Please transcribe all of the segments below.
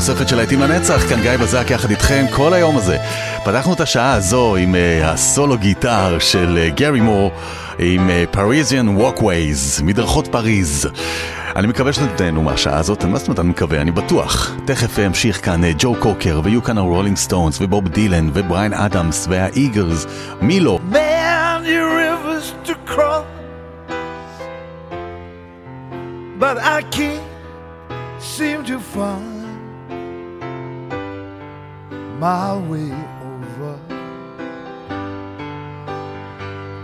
נוספת של להיטים לנצח, כאן גיא בזק יחד איתכם כל היום הזה. פתחנו את השעה הזו עם uh, הסולו גיטר של uh, גרי מור, עם uh, ווקווייז, מדרכות פריז. אני מקווה שתתנו מהשעה הזאת, מה זאת אומרת אני מקווה? אני בטוח. תכף אמשיך כאן ג'ו קוקר, ויהיו כאן הרולינג סטונס, ובוב דילן, ובריין אדמס, והאיגלס, מי לא? But I can't seem to find my way over.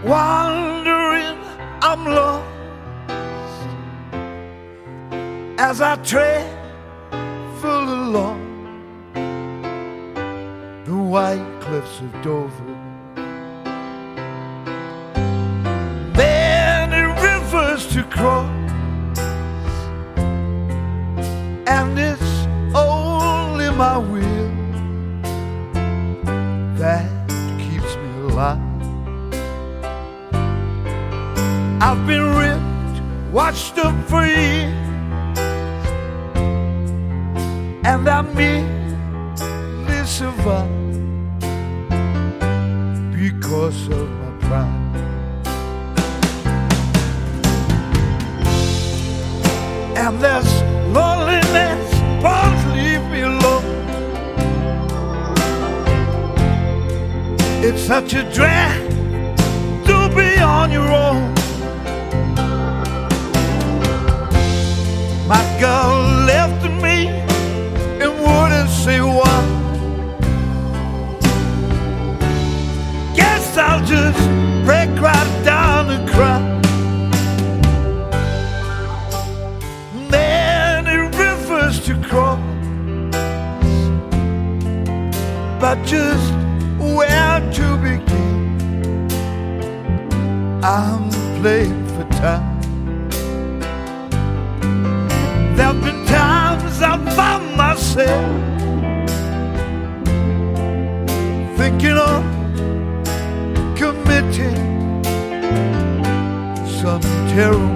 Wandering, I'm lost as I tread full along the white cliffs of Dover. Many rivers to cross, and it's only my will I've been ripped, watched up years, and I merely survive because of my pride. And there's loneliness, won't leave me alone. It's such a drag to be on your own. My girl left me and wouldn't say why. Guess I'll just break right down and cry. Many rivers to cross, but just where to begin? I'm playing thinking of committing some terrible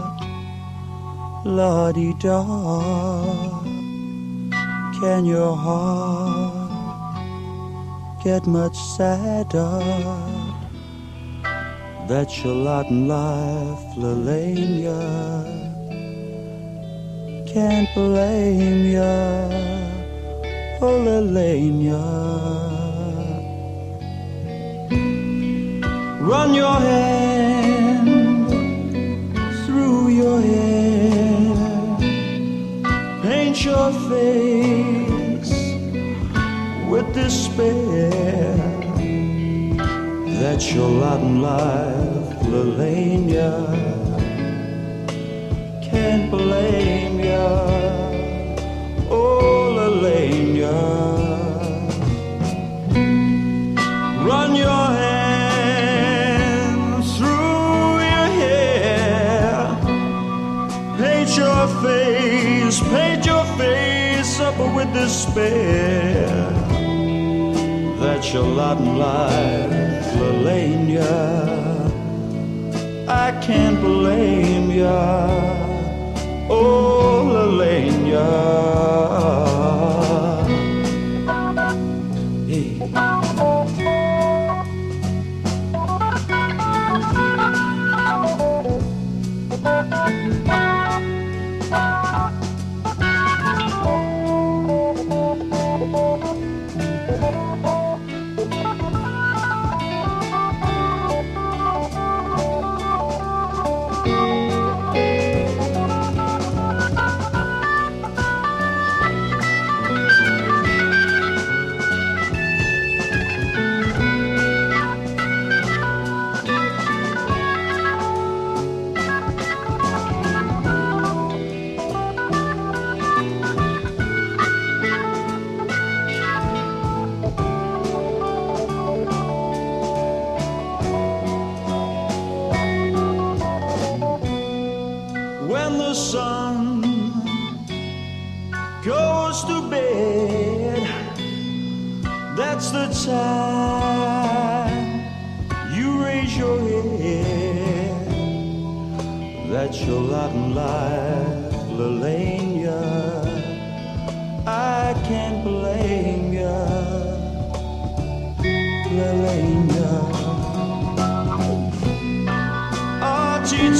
la di da. Can your heart get much sadder? Lot in life, Lelania. Can't blame ya, oh Lelania. Run your hand through your hair, your face with despair. that your lot in life, Lelania. Can't blame ya, despair. That's your lot in life, Lelania. I can't blame ya, oh Lelania. the time you raise your head. That's your lot in life, Lelania. I can't blame ya, Lelania. Archie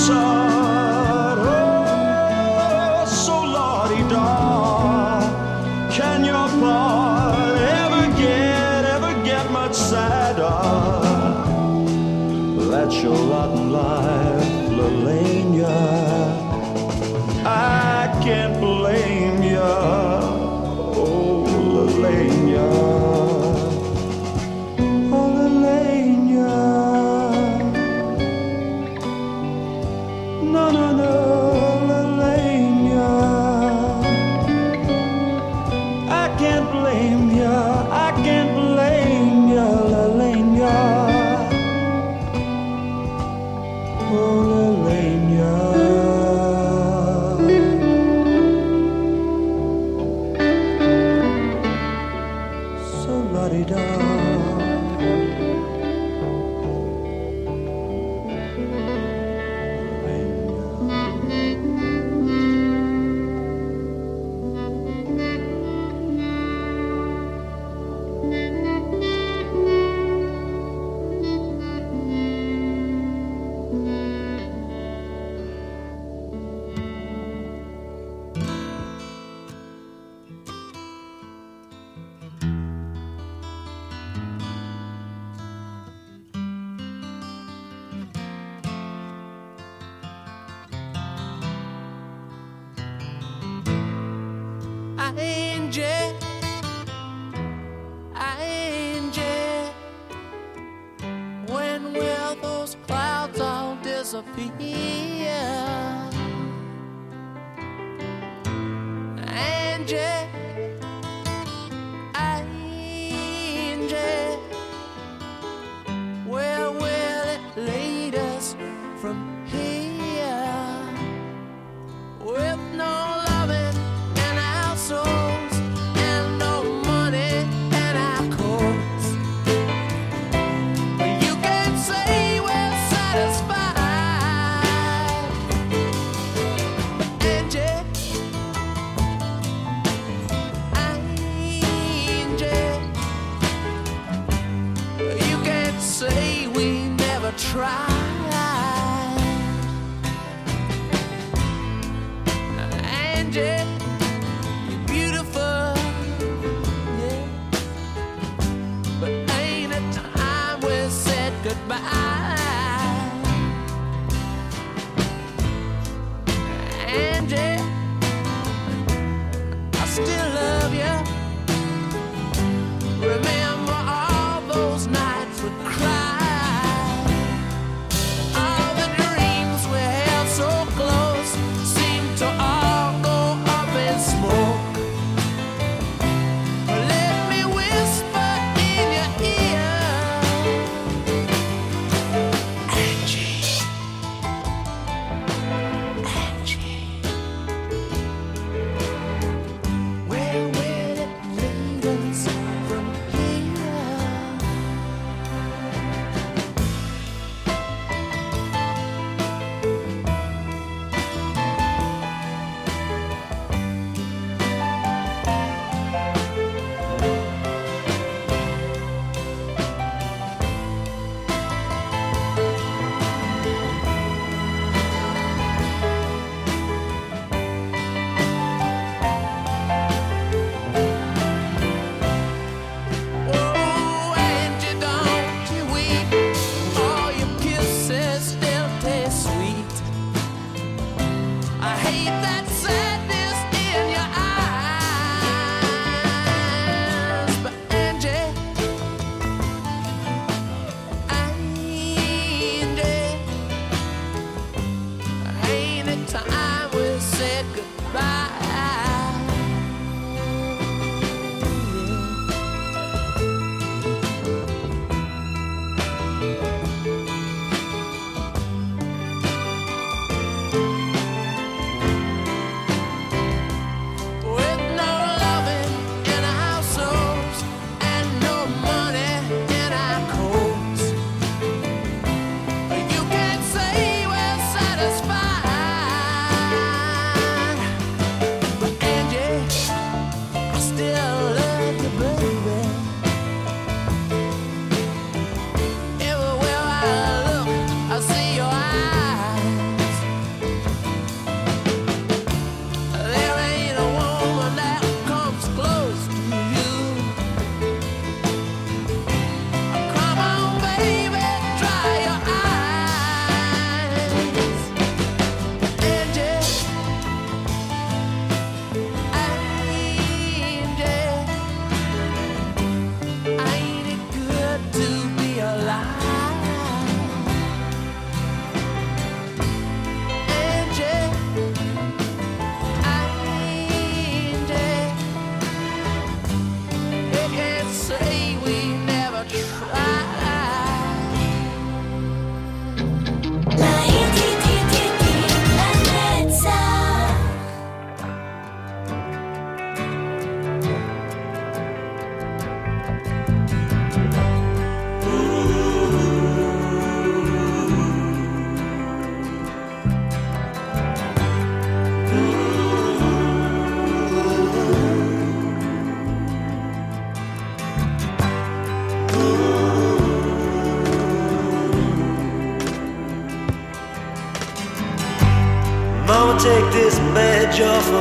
angel, angel. When will those clouds all disappear? joyful.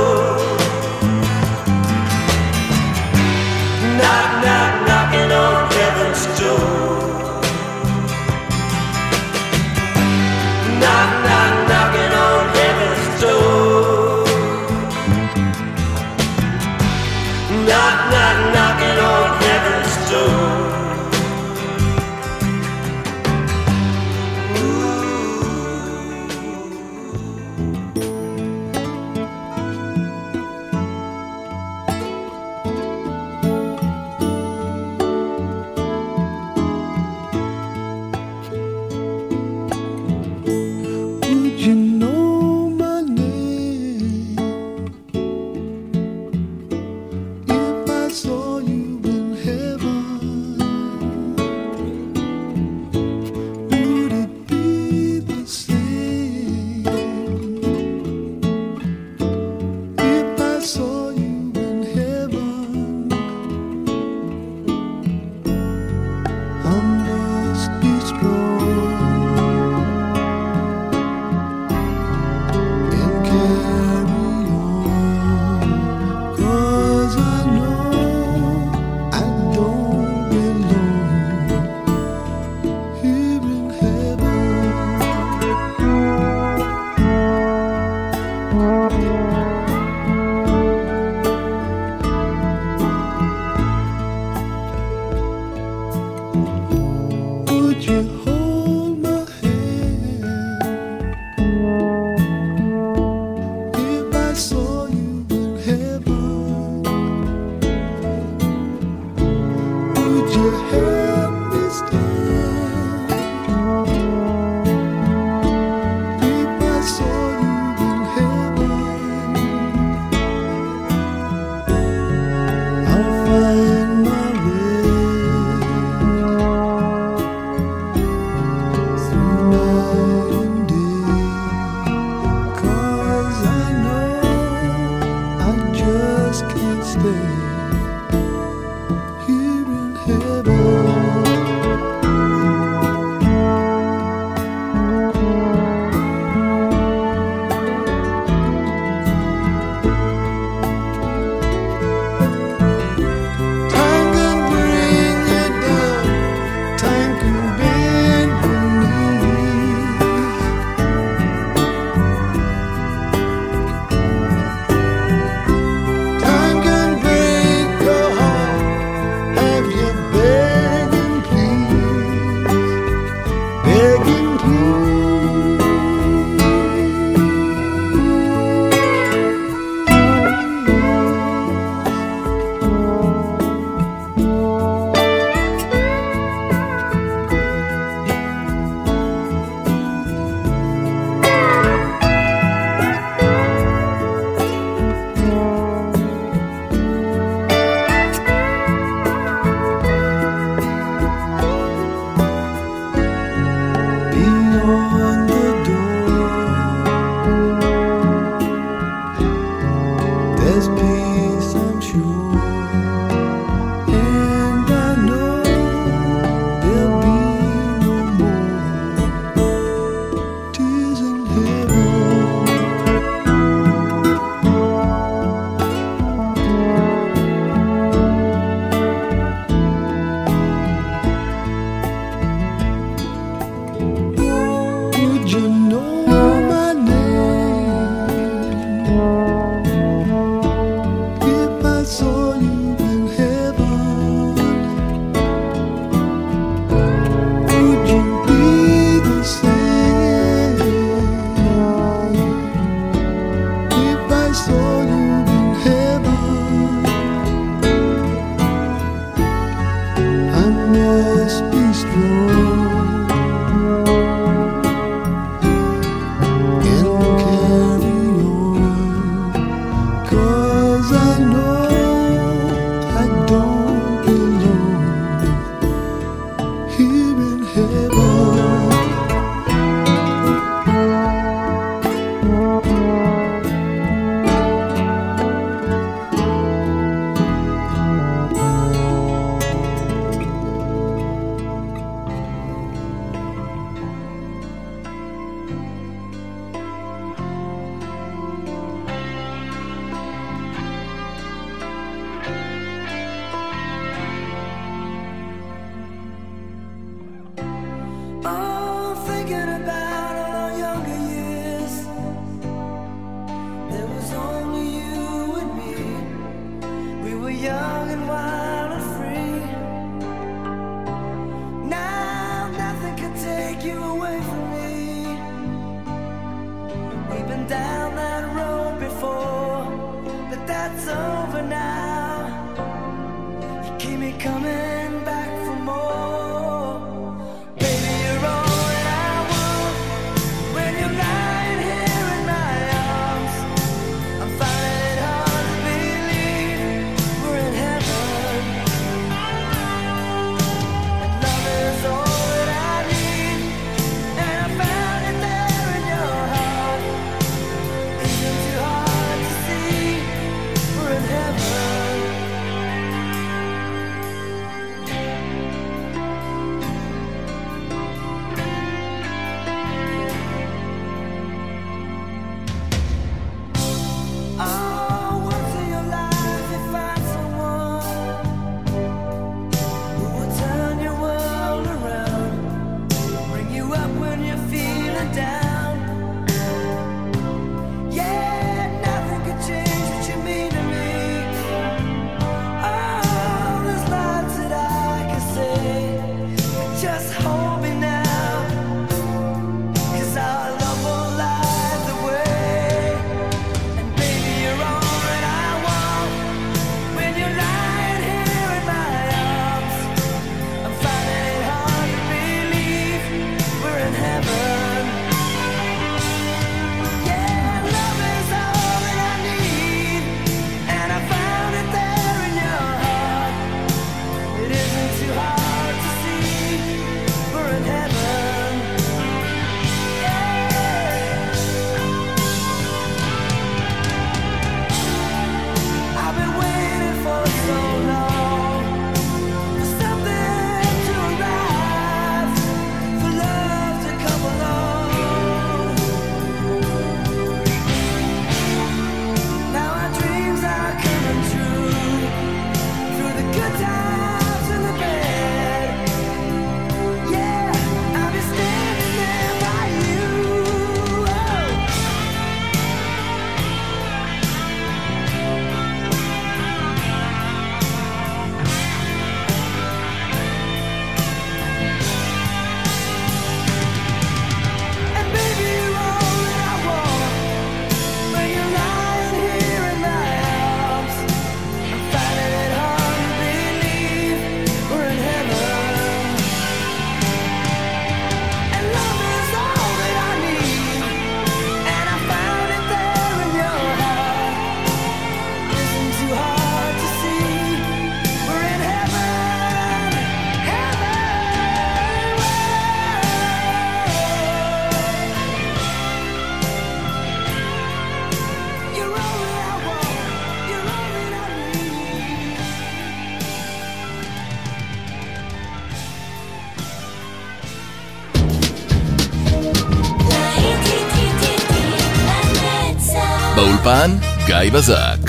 באולפן גיא בזק.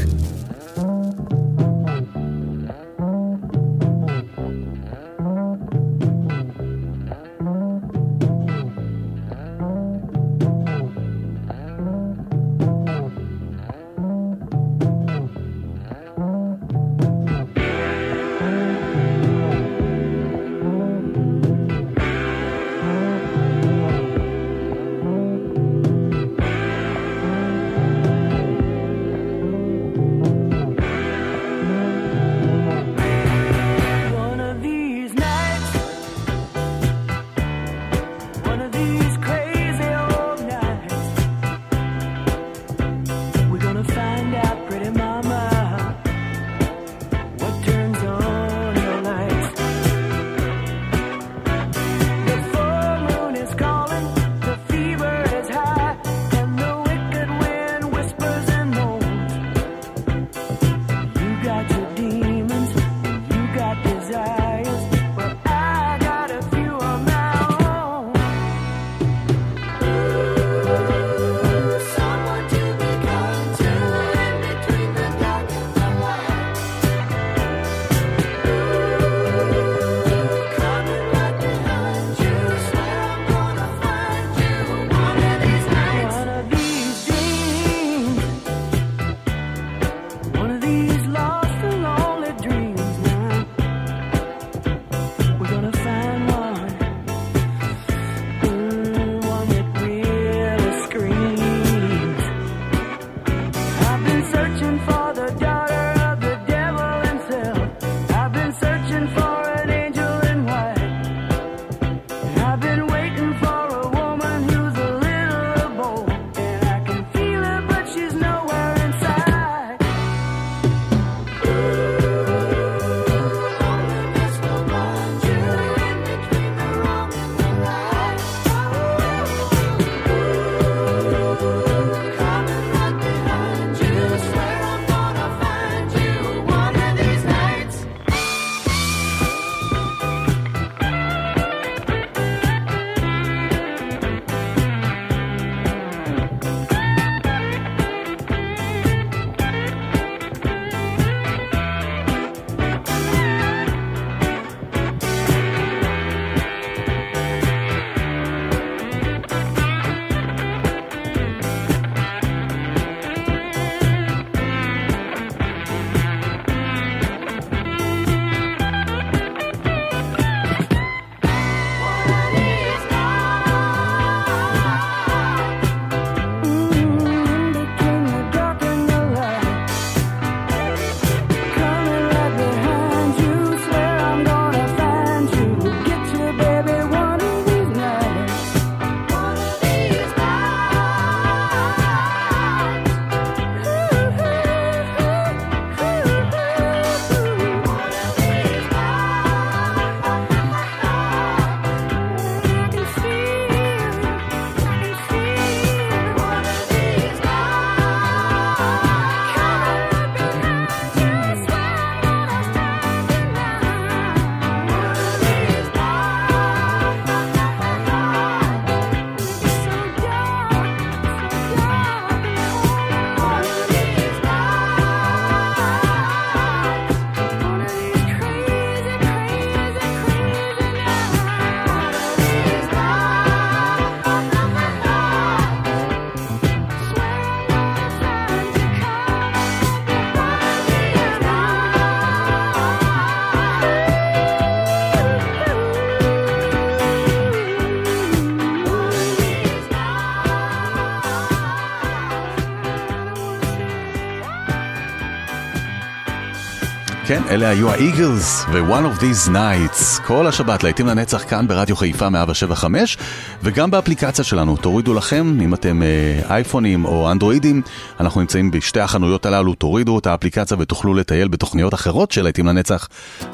אלה היו האיגלס ו-One of these nights. כל השבת, להיטים לנצח כאן ברדיו חיפה 175, וגם באפליקציה שלנו. תורידו לכם, אם אתם אה, אייפונים או אנדרואידים, אנחנו נמצאים בשתי החנויות הללו, תורידו את האפליקציה ותוכלו לטייל בתוכניות אחרות של להיטים לנצח,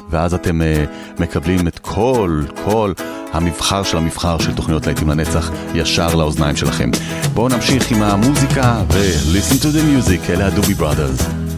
ואז אתם uh, מקבלים את כל, כל המבחר של המבחר של תוכניות להיטים לנצח ישר לאוזניים שלכם. בואו נמשיך עם המוזיקה ו-Listen to the music, אלה הדובי ברודרס.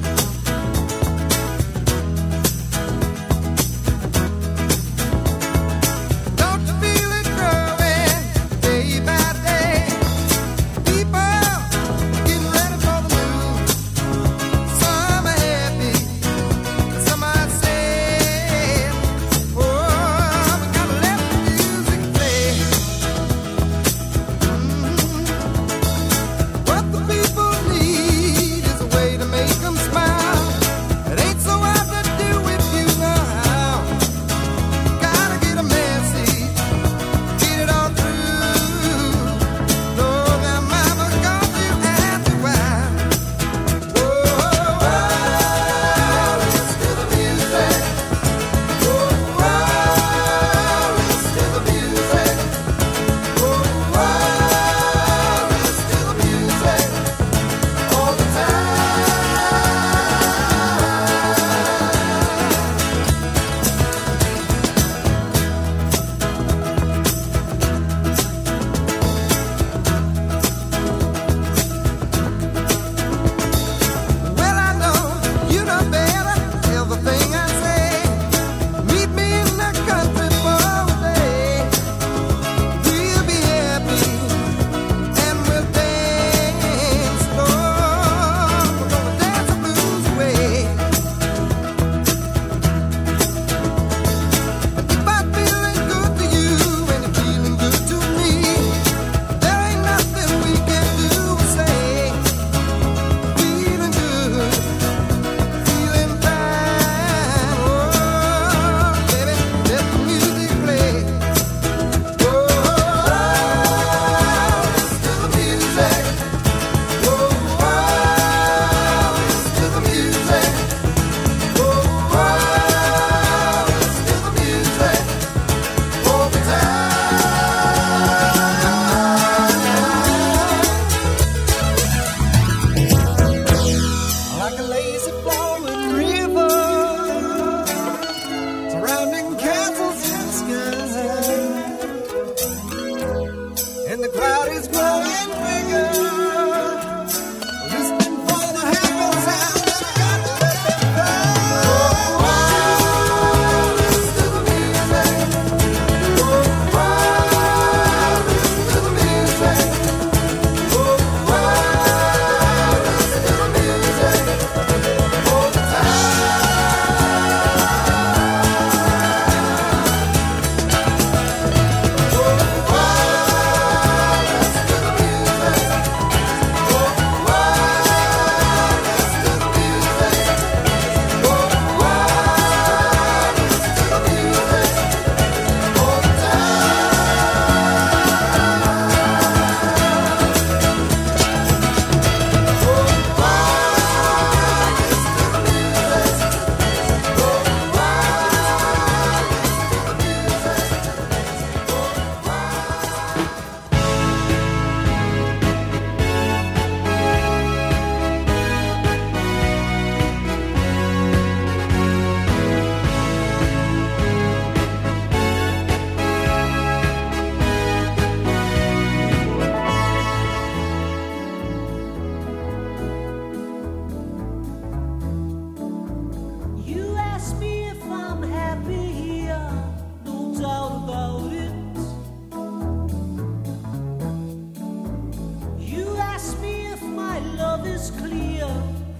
It's is clear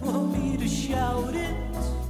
for me to shout it.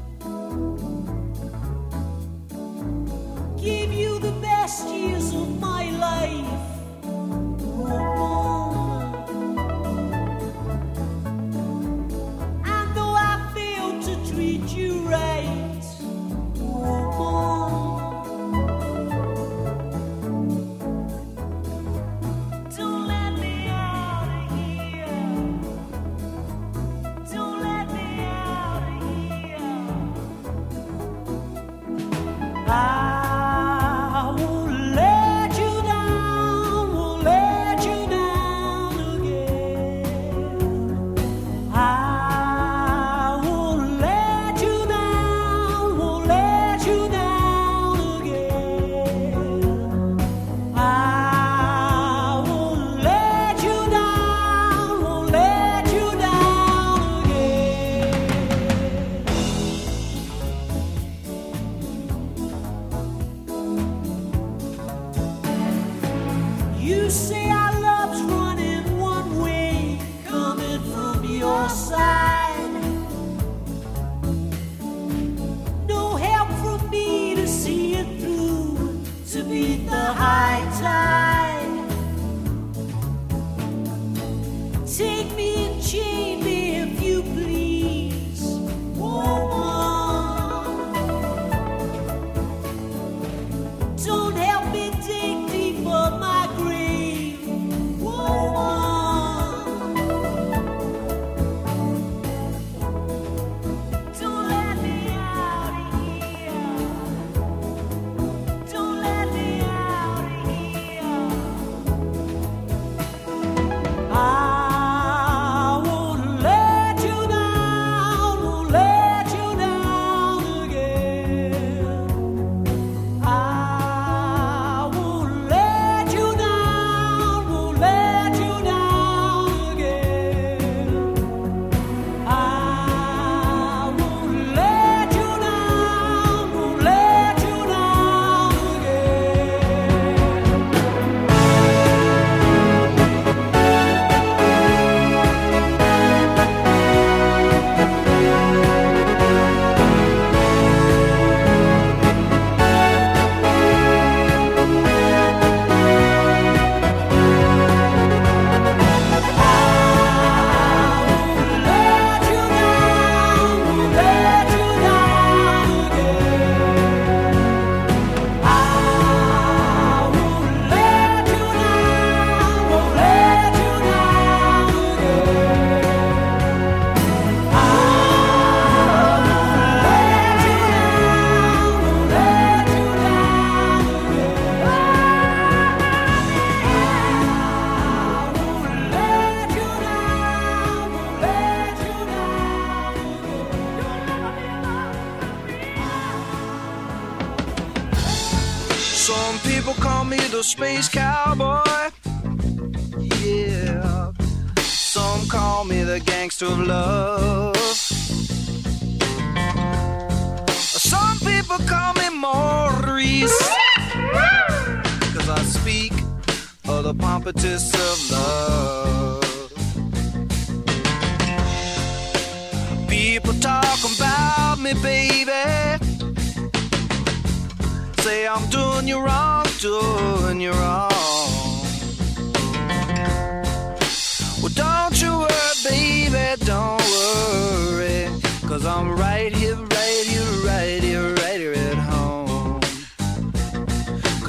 Cause I speak of the pompatus of love. People talk about me, baby. Say I'm doing you wrong, doing you wrong. Well, don't you worry, baby, don't worry. Cause I'm right here, right here, right here, right here.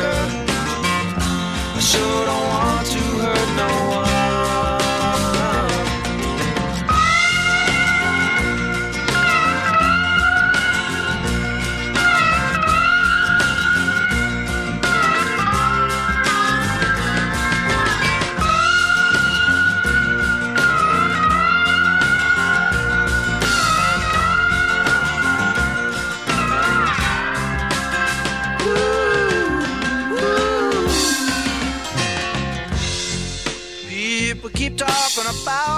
I sure don't want to hurt no one.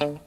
Turn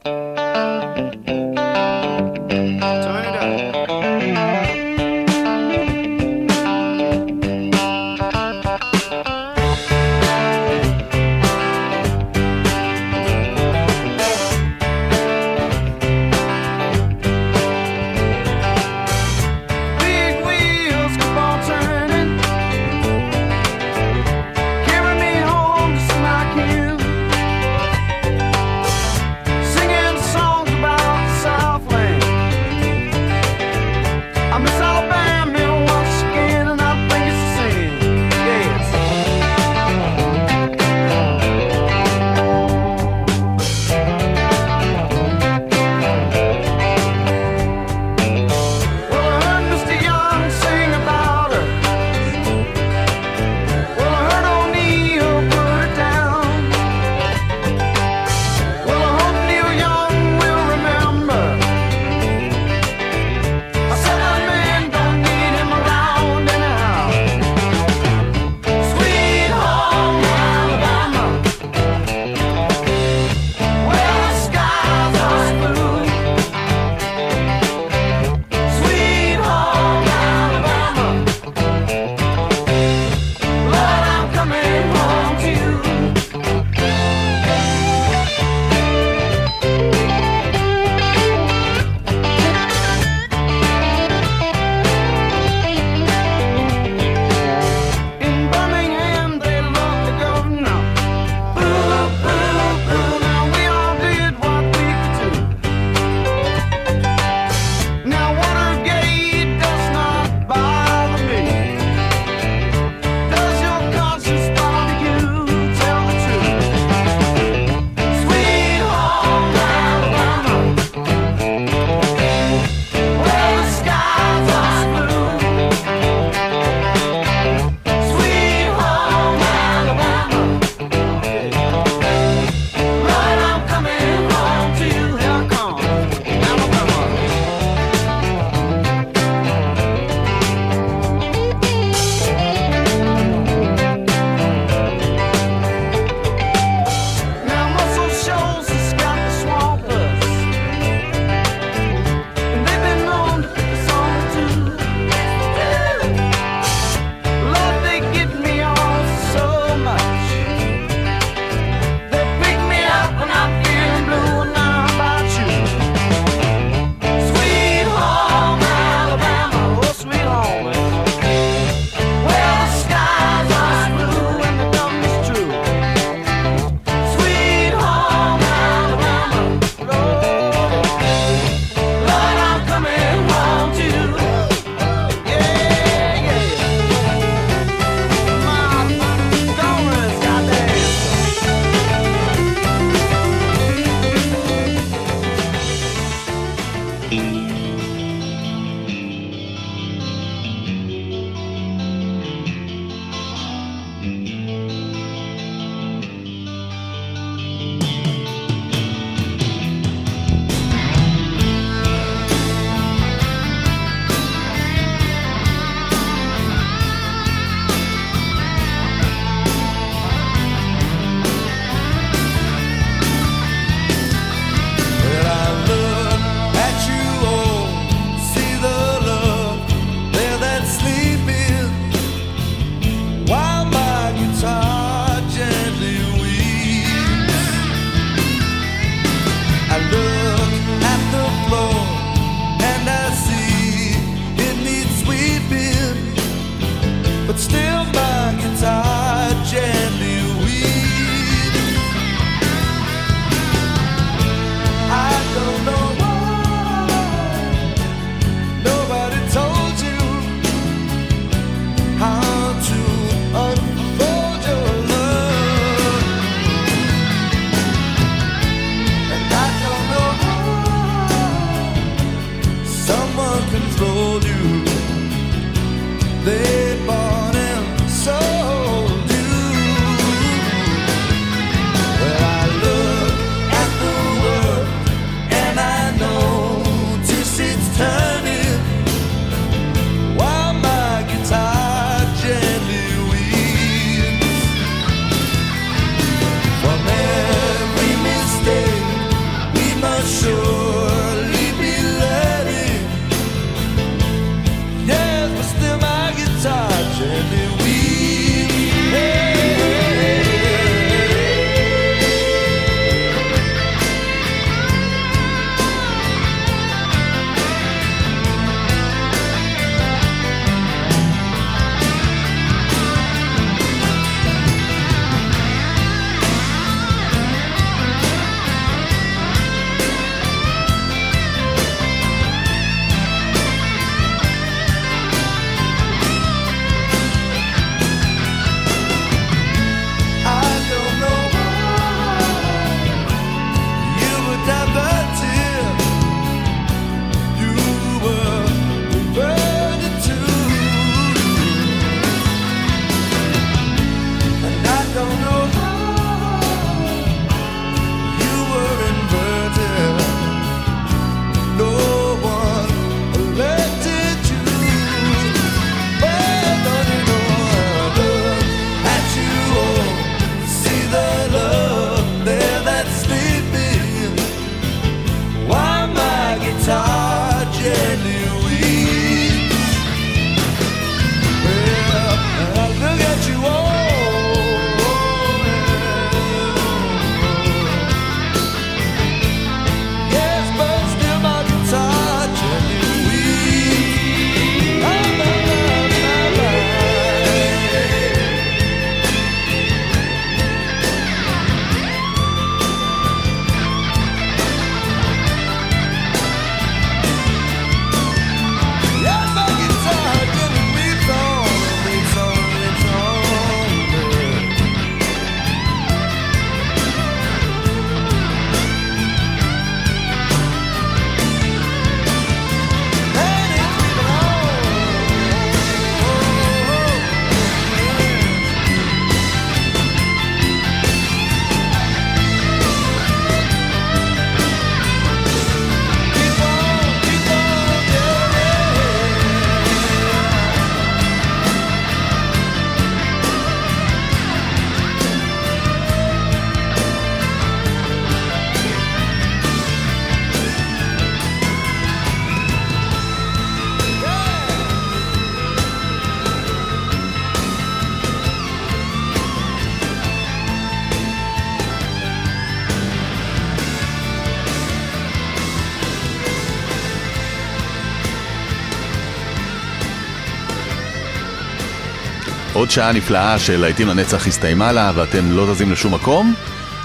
עוד שעה נפלאה של להיטים לנצח הסתיימה לה ואתם לא זזים לשום מקום,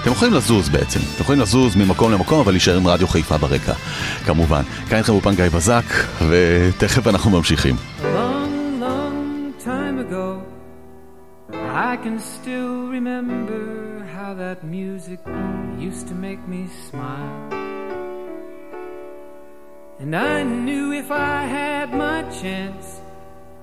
אתם יכולים לזוז בעצם. אתם יכולים לזוז ממקום למקום, אבל להישאר עם רדיו חיפה ברקע, כמובן. כאן איתכם אופן גיא בזק, ותכף אנחנו ממשיכים. Long, long time ago, I can still remember how that music used to make me smile. And I knew if I had my chance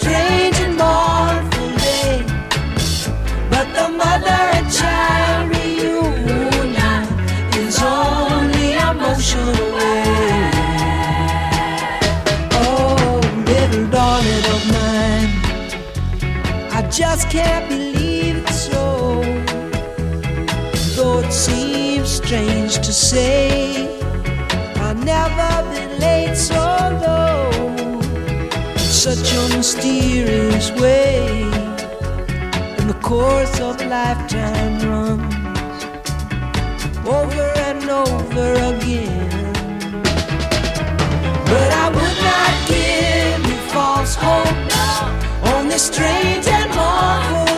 Strange and mournful day. But the mother and child reunion is only a motion away. Oh, little darling of mine, I just can't believe it's so. Though it seems strange to say, Such a mysterious way, and the course of a lifetime runs over and over again. But I would not give you false hope on this strange and mournful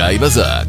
גיא בזק.